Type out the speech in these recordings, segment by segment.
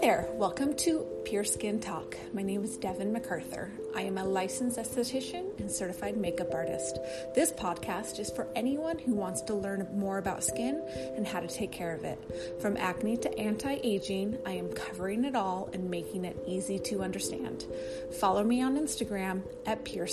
there, welcome to Pure Skin Talk. My name is Devin MacArthur. I am a licensed esthetician and certified makeup artist. This podcast is for anyone who wants to learn more about skin and how to take care of it. From acne to anti aging, I am covering it all and making it easy to understand. Follow me on Instagram at Pure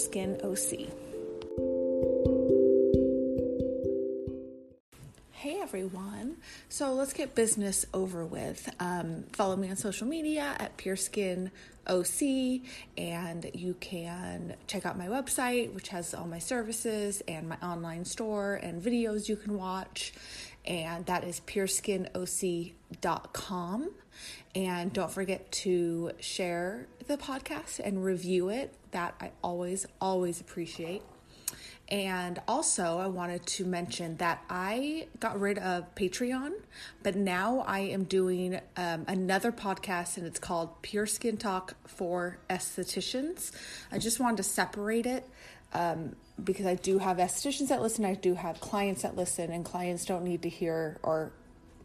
everyone. So let's get business over with. Um, follow me on social media at PureSkin OC, and you can check out my website, which has all my services and my online store and videos you can watch. And that is pureskin.oc.com. And don't forget to share the podcast and review it. That I always, always appreciate. And also, I wanted to mention that I got rid of Patreon, but now I am doing um, another podcast and it's called Pure Skin Talk for Estheticians. I just wanted to separate it um, because I do have estheticians that listen, I do have clients that listen, and clients don't need to hear or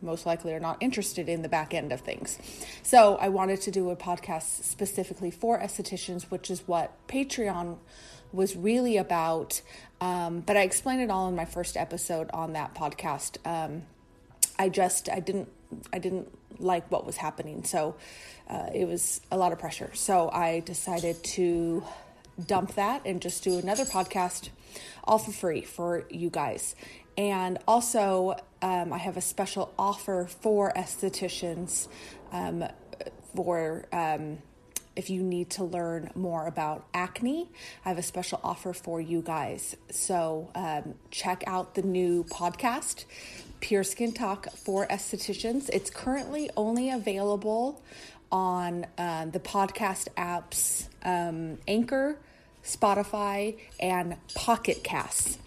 most likely are not interested in the back end of things. So I wanted to do a podcast specifically for estheticians, which is what Patreon was really about. Um, but I explained it all in my first episode on that podcast. Um, I just I didn't I didn't like what was happening, so uh, it was a lot of pressure. So I decided to dump that and just do another podcast all for free for you guys. And also, um, I have a special offer for estheticians um, for um, if you need to learn more about acne, I have a special offer for you guys. So um, check out the new podcast, Pure Skin Talk for Estheticians. It's currently only available on uh, the podcast apps um, Anchor, Spotify, and Pocket Casts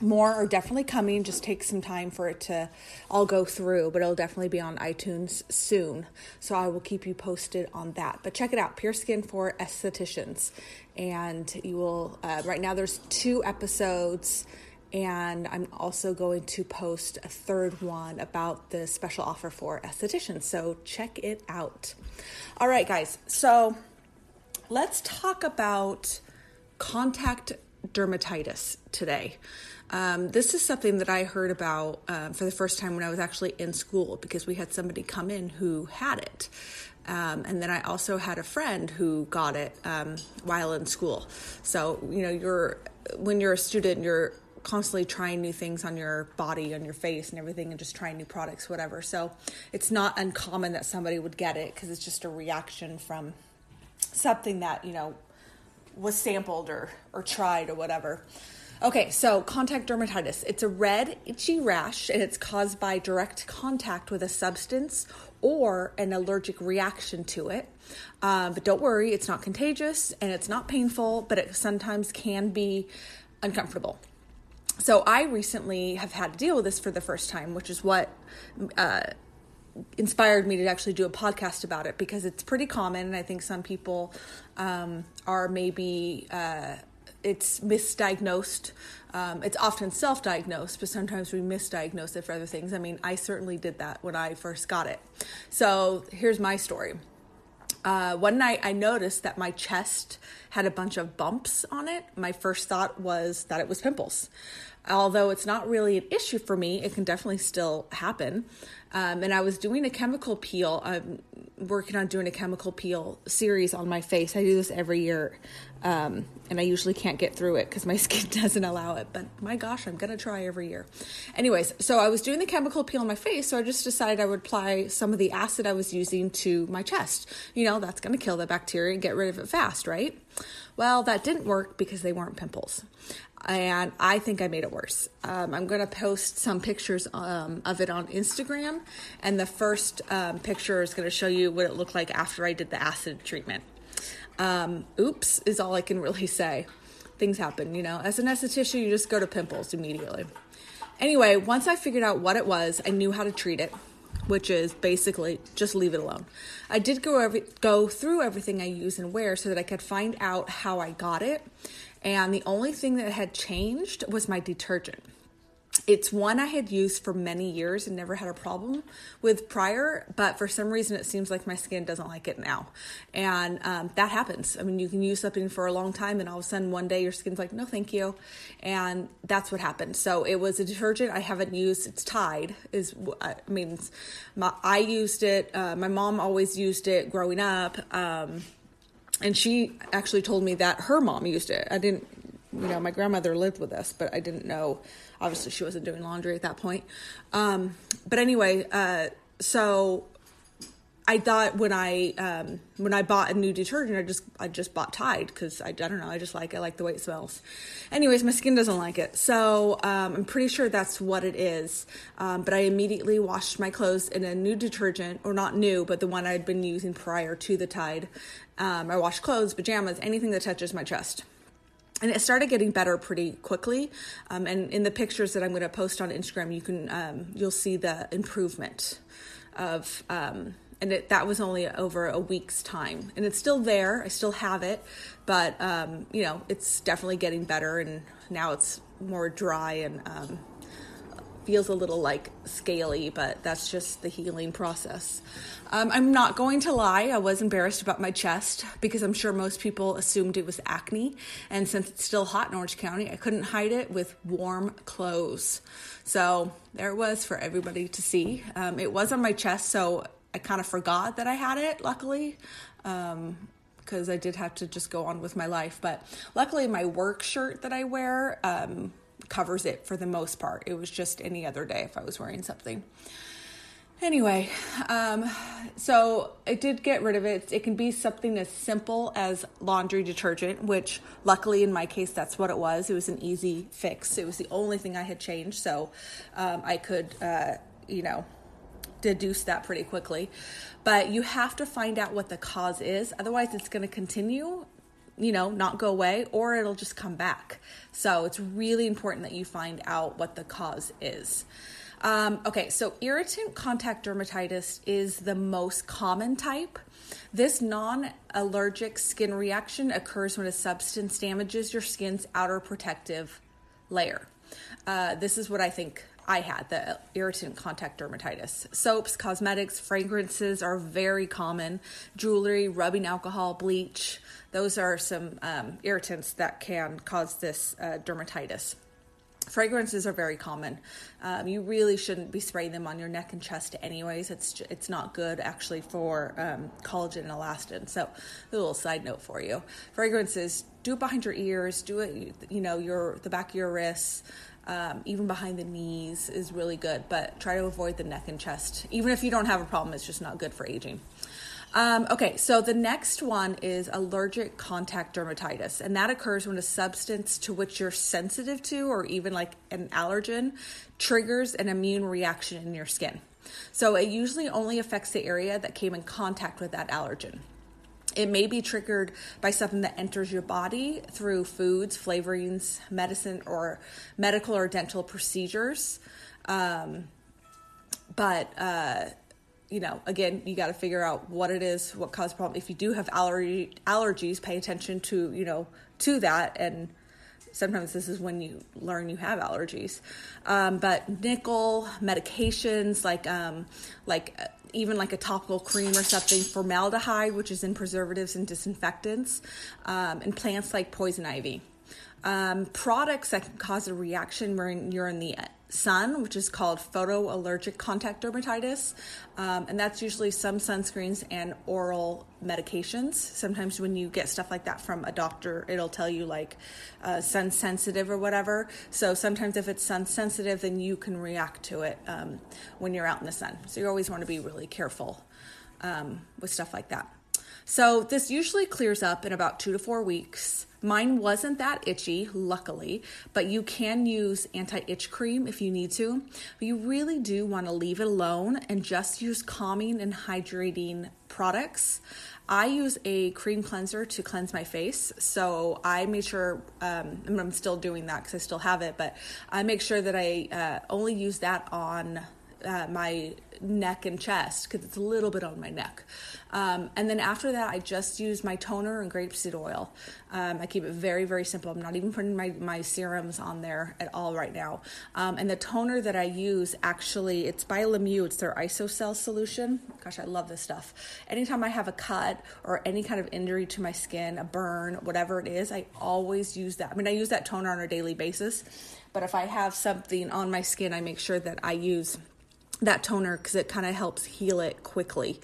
more are definitely coming. Just take some time for it to all go through, but it'll definitely be on iTunes soon. So I will keep you posted on that. But check it out, Pure Skin for Estheticians. And you will, uh, right now, there's two episodes. And I'm also going to post a third one about the special offer for estheticians. So check it out. All right, guys. So let's talk about contact dermatitis today. Um, this is something that I heard about uh, for the first time when I was actually in school because we had somebody come in who had it. Um, and then I also had a friend who got it um, while in school. So, you know, you're when you're a student, you're constantly trying new things on your body, on your face, and everything, and just trying new products, whatever. So, it's not uncommon that somebody would get it because it's just a reaction from something that, you know, was sampled or, or tried or whatever. Okay, so contact dermatitis. It's a red, itchy rash and it's caused by direct contact with a substance or an allergic reaction to it. Um, but don't worry, it's not contagious and it's not painful, but it sometimes can be uncomfortable. So I recently have had to deal with this for the first time, which is what uh, inspired me to actually do a podcast about it because it's pretty common, and I think some people um, are maybe. Uh, it's misdiagnosed. Um, it's often self diagnosed, but sometimes we misdiagnose it for other things. I mean, I certainly did that when I first got it. So here's my story. Uh, one night I noticed that my chest had a bunch of bumps on it. My first thought was that it was pimples. Although it's not really an issue for me, it can definitely still happen. Um, and I was doing a chemical peel. I'm working on doing a chemical peel series on my face. I do this every year, um, and I usually can't get through it because my skin doesn't allow it. But my gosh, I'm gonna try every year. Anyways, so I was doing the chemical peel on my face, so I just decided I would apply some of the acid I was using to my chest. You know, that's gonna kill the bacteria and get rid of it fast, right? Well, that didn't work because they weren't pimples and I think I made it worse. Um, I'm going to post some pictures um, of it on Instagram, and the first um, picture is going to show you what it looked like after I did the acid treatment. Um, oops, is all I can really say. Things happen, you know. As an esthetician, you just go to pimples immediately. Anyway, once I figured out what it was, I knew how to treat it, which is basically just leave it alone. I did go every, go through everything I use and wear so that I could find out how I got it and the only thing that had changed was my detergent. It's one I had used for many years and never had a problem with prior, but for some reason it seems like my skin doesn't like it now. And um, that happens. I mean, you can use something for a long time and all of a sudden one day your skin's like, no, thank you. And that's what happened. So it was a detergent I haven't used. It's Tide, is, I mean, my, I used it. Uh, my mom always used it growing up. Um, and she actually told me that her mom used it. I didn't, you know, my grandmother lived with us, but I didn't know Obviously, she wasn't doing laundry at that point. Um, but anyway, uh, so I thought when I um, when I bought a new detergent, I just I just bought Tide because I, I don't know I just like I like the way it smells. Anyways, my skin doesn't like it, so um, I'm pretty sure that's what it is. Um, but I immediately washed my clothes in a new detergent, or not new, but the one I'd been using prior to the Tide. Um, I washed clothes, pajamas, anything that touches my chest and it started getting better pretty quickly. Um, and in the pictures that i'm going to post on instagram you can um, you'll see the improvement of um, and it, that was only over a week's time. And it's still there i still have it but um, you know it's definitely getting better and now it's more dry and um, feels a little like scaly, but that's just the healing process. Um, I'm not going to lie, I was embarrassed about my chest because I'm sure most people assumed it was acne. And since it's still hot in Orange County, I couldn't hide it with warm clothes. So there it was for everybody to see. Um, it was on my chest, so I kind of forgot that I had it, luckily. Um, because I did have to just go on with my life. But luckily, my work shirt that I wear um, covers it for the most part. It was just any other day if I was wearing something. Anyway, um, so I did get rid of it. It can be something as simple as laundry detergent, which luckily in my case, that's what it was. It was an easy fix. It was the only thing I had changed. So um, I could, uh, you know, deduce that pretty quickly. But you have to find out what the cause is. Otherwise, it's going to continue you know, not go away or it'll just come back. So it's really important that you find out what the cause is. Um, okay, so irritant contact dermatitis is the most common type. This non allergic skin reaction occurs when a substance damages your skin's outer protective layer. Uh, this is what I think I had the irritant contact dermatitis. Soaps, cosmetics, fragrances are very common. Jewelry, rubbing alcohol, bleach, those are some um, irritants that can cause this uh, dermatitis. Fragrances are very common. Um, you really shouldn't be spraying them on your neck and chest, anyways. It's it's not good actually for um, collagen and elastin. So, a little side note for you: fragrances, do it behind your ears, do it, you know, your the back of your wrists um, even behind the knees is really good, but try to avoid the neck and chest. Even if you don't have a problem, it's just not good for aging. Um, okay, so the next one is allergic contact dermatitis, and that occurs when a substance to which you're sensitive to, or even like an allergen, triggers an immune reaction in your skin. So it usually only affects the area that came in contact with that allergen. It may be triggered by something that enters your body through foods, flavorings, medicine, or medical or dental procedures. Um, but, uh, you know, again, you got to figure out what it is, what caused problem. If you do have allergy allergies, pay attention to, you know, to that. And sometimes this is when you learn you have allergies. Um, but nickel medications like, um, like, even like a topical cream or something, formaldehyde, which is in preservatives and disinfectants, um, and plants like poison ivy. Um, products that can cause a reaction when you're in the sun, which is called photoallergic contact dermatitis. Um, and that's usually some sunscreens and oral medications. Sometimes when you get stuff like that from a doctor, it'll tell you like uh, sun sensitive or whatever. So sometimes if it's sun sensitive, then you can react to it um, when you're out in the sun. So you always want to be really careful um, with stuff like that. So this usually clears up in about two to four weeks. Mine wasn't that itchy, luckily, but you can use anti itch cream if you need to. But you really do want to leave it alone and just use calming and hydrating products. I use a cream cleanser to cleanse my face, so I made sure, um, I'm still doing that because I still have it, but I make sure that I uh, only use that on uh, my neck and chest because it's a little bit on my neck. Um, and then after that, I just use my toner and grapeseed oil. Um, I keep it very, very simple. I'm not even putting my, my serums on there at all right now. Um, and the toner that I use actually, it's by Lemieux, it's their isocell solution. Gosh, I love this stuff. Anytime I have a cut or any kind of injury to my skin, a burn, whatever it is, I always use that. I mean, I use that toner on a daily basis, but if I have something on my skin, I make sure that I use that toner because it kind of helps heal it quickly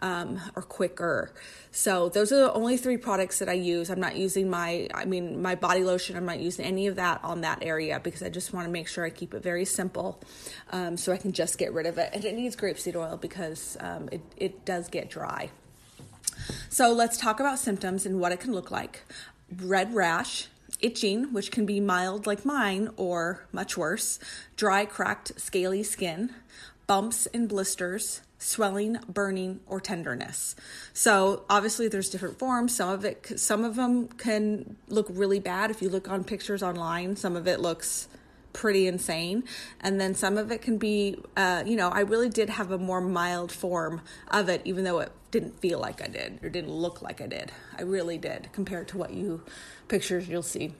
um, or quicker. So those are the only three products that I use. I'm not using my, I mean, my body lotion. I'm not using any of that on that area because I just want to make sure I keep it very simple, um, so I can just get rid of it. And it needs grapeseed oil because um, it it does get dry. So let's talk about symptoms and what it can look like. Red rash, itching, which can be mild like mine or much worse, dry, cracked, scaly skin, bumps and blisters, swelling, burning, or tenderness. So obviously there's different forms. Some of it some of them can look really bad if you look on pictures online. Some of it looks pretty insane and then some of it can be uh, you know i really did have a more mild form of it even though it didn't feel like i did or didn't look like i did i really did compared to what you pictures you'll see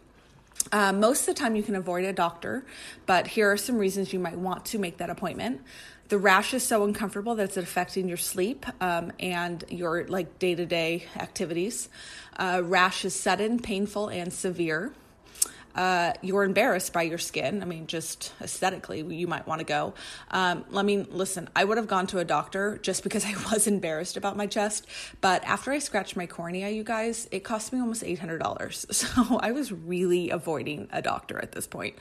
uh, most of the time, you can avoid a doctor, but here are some reasons you might want to make that appointment. The rash is so uncomfortable that it's affecting your sleep um, and your like day to day activities. Uh, rash is sudden, painful, and severe uh, you're embarrassed by your skin. I mean, just aesthetically, you might want to go. Um, I mean, listen, I would have gone to a doctor just because I was embarrassed about my chest. But after I scratched my cornea, you guys, it cost me almost $800. So I was really avoiding a doctor at this point.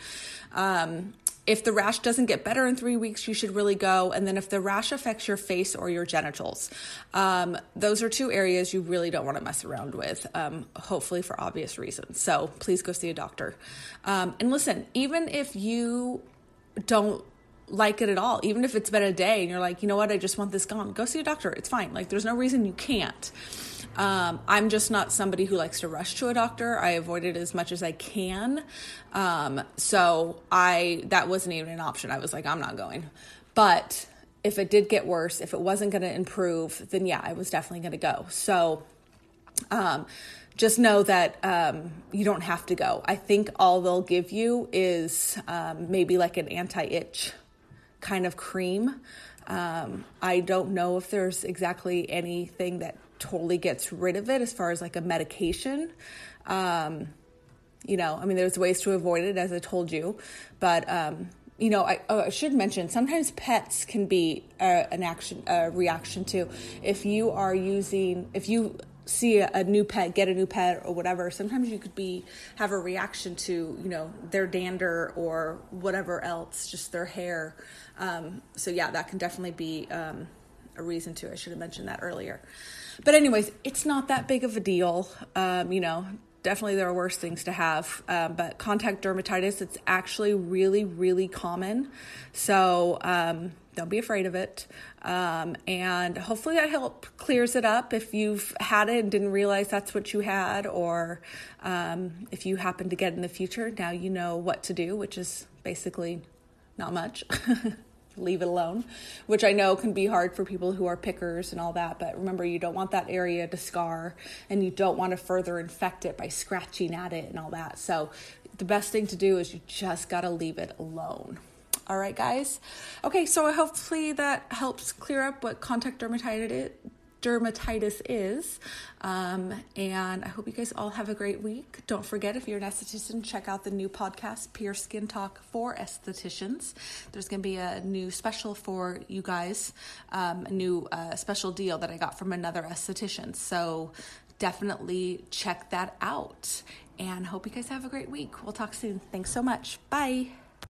Um, if the rash doesn't get better in three weeks, you should really go. And then if the rash affects your face or your genitals, um, those are two areas you really don't want to mess around with, um, hopefully for obvious reasons. So please go see a doctor. Um, and listen, even if you don't like it at all, even if it's been a day and you're like, you know what, I just want this gone, go see a doctor. It's fine. Like, there's no reason you can't. Um, I'm just not somebody who likes to rush to a doctor. I avoid it as much as I can. Um, so I that wasn't even an option. I was like, I'm not going. But if it did get worse, if it wasn't going to improve, then yeah, I was definitely going to go. So um, just know that um, you don't have to go. I think all they'll give you is um, maybe like an anti itch kind of cream. Um, I don't know if there's exactly anything that totally gets rid of it as far as like a medication. Um, you know, I mean, there's ways to avoid it, as I told you, but um, you know, I, oh, I, should mention sometimes pets can be an action, a reaction to if you are using, if you see a, new pet, get a new pet or whatever. Sometimes you could be have a reaction to you know their dander or whatever else, just their hair. Um, so yeah, that can definitely be um, a reason to. I should have mentioned that earlier. But anyways, it's not that big of a deal. Um, you know, definitely there are worse things to have. Um, but contact dermatitis, it's actually really, really common. So um, don't be afraid of it. Um, and hopefully that help clears it up if you've had it and didn't realize that's what you had, or um, if you happen to get in the future, now you know what to do, which is basically not much. leave it alone, which I know can be hard for people who are pickers and all that. But remember, you don't want that area to scar and you don't want to further infect it by scratching at it and all that. So, the best thing to do is you just got to leave it alone. All right, guys. Okay, so hopefully that helps clear up what contact dermatitis is. Um, and I hope you guys all have a great week. Don't forget, if you're an esthetician, check out the new podcast, Pure Skin Talk for Estheticians. There's going to be a new special for you guys, um, a new uh, special deal that I got from another esthetician. So definitely check that out. And hope you guys have a great week. We'll talk soon. Thanks so much. Bye.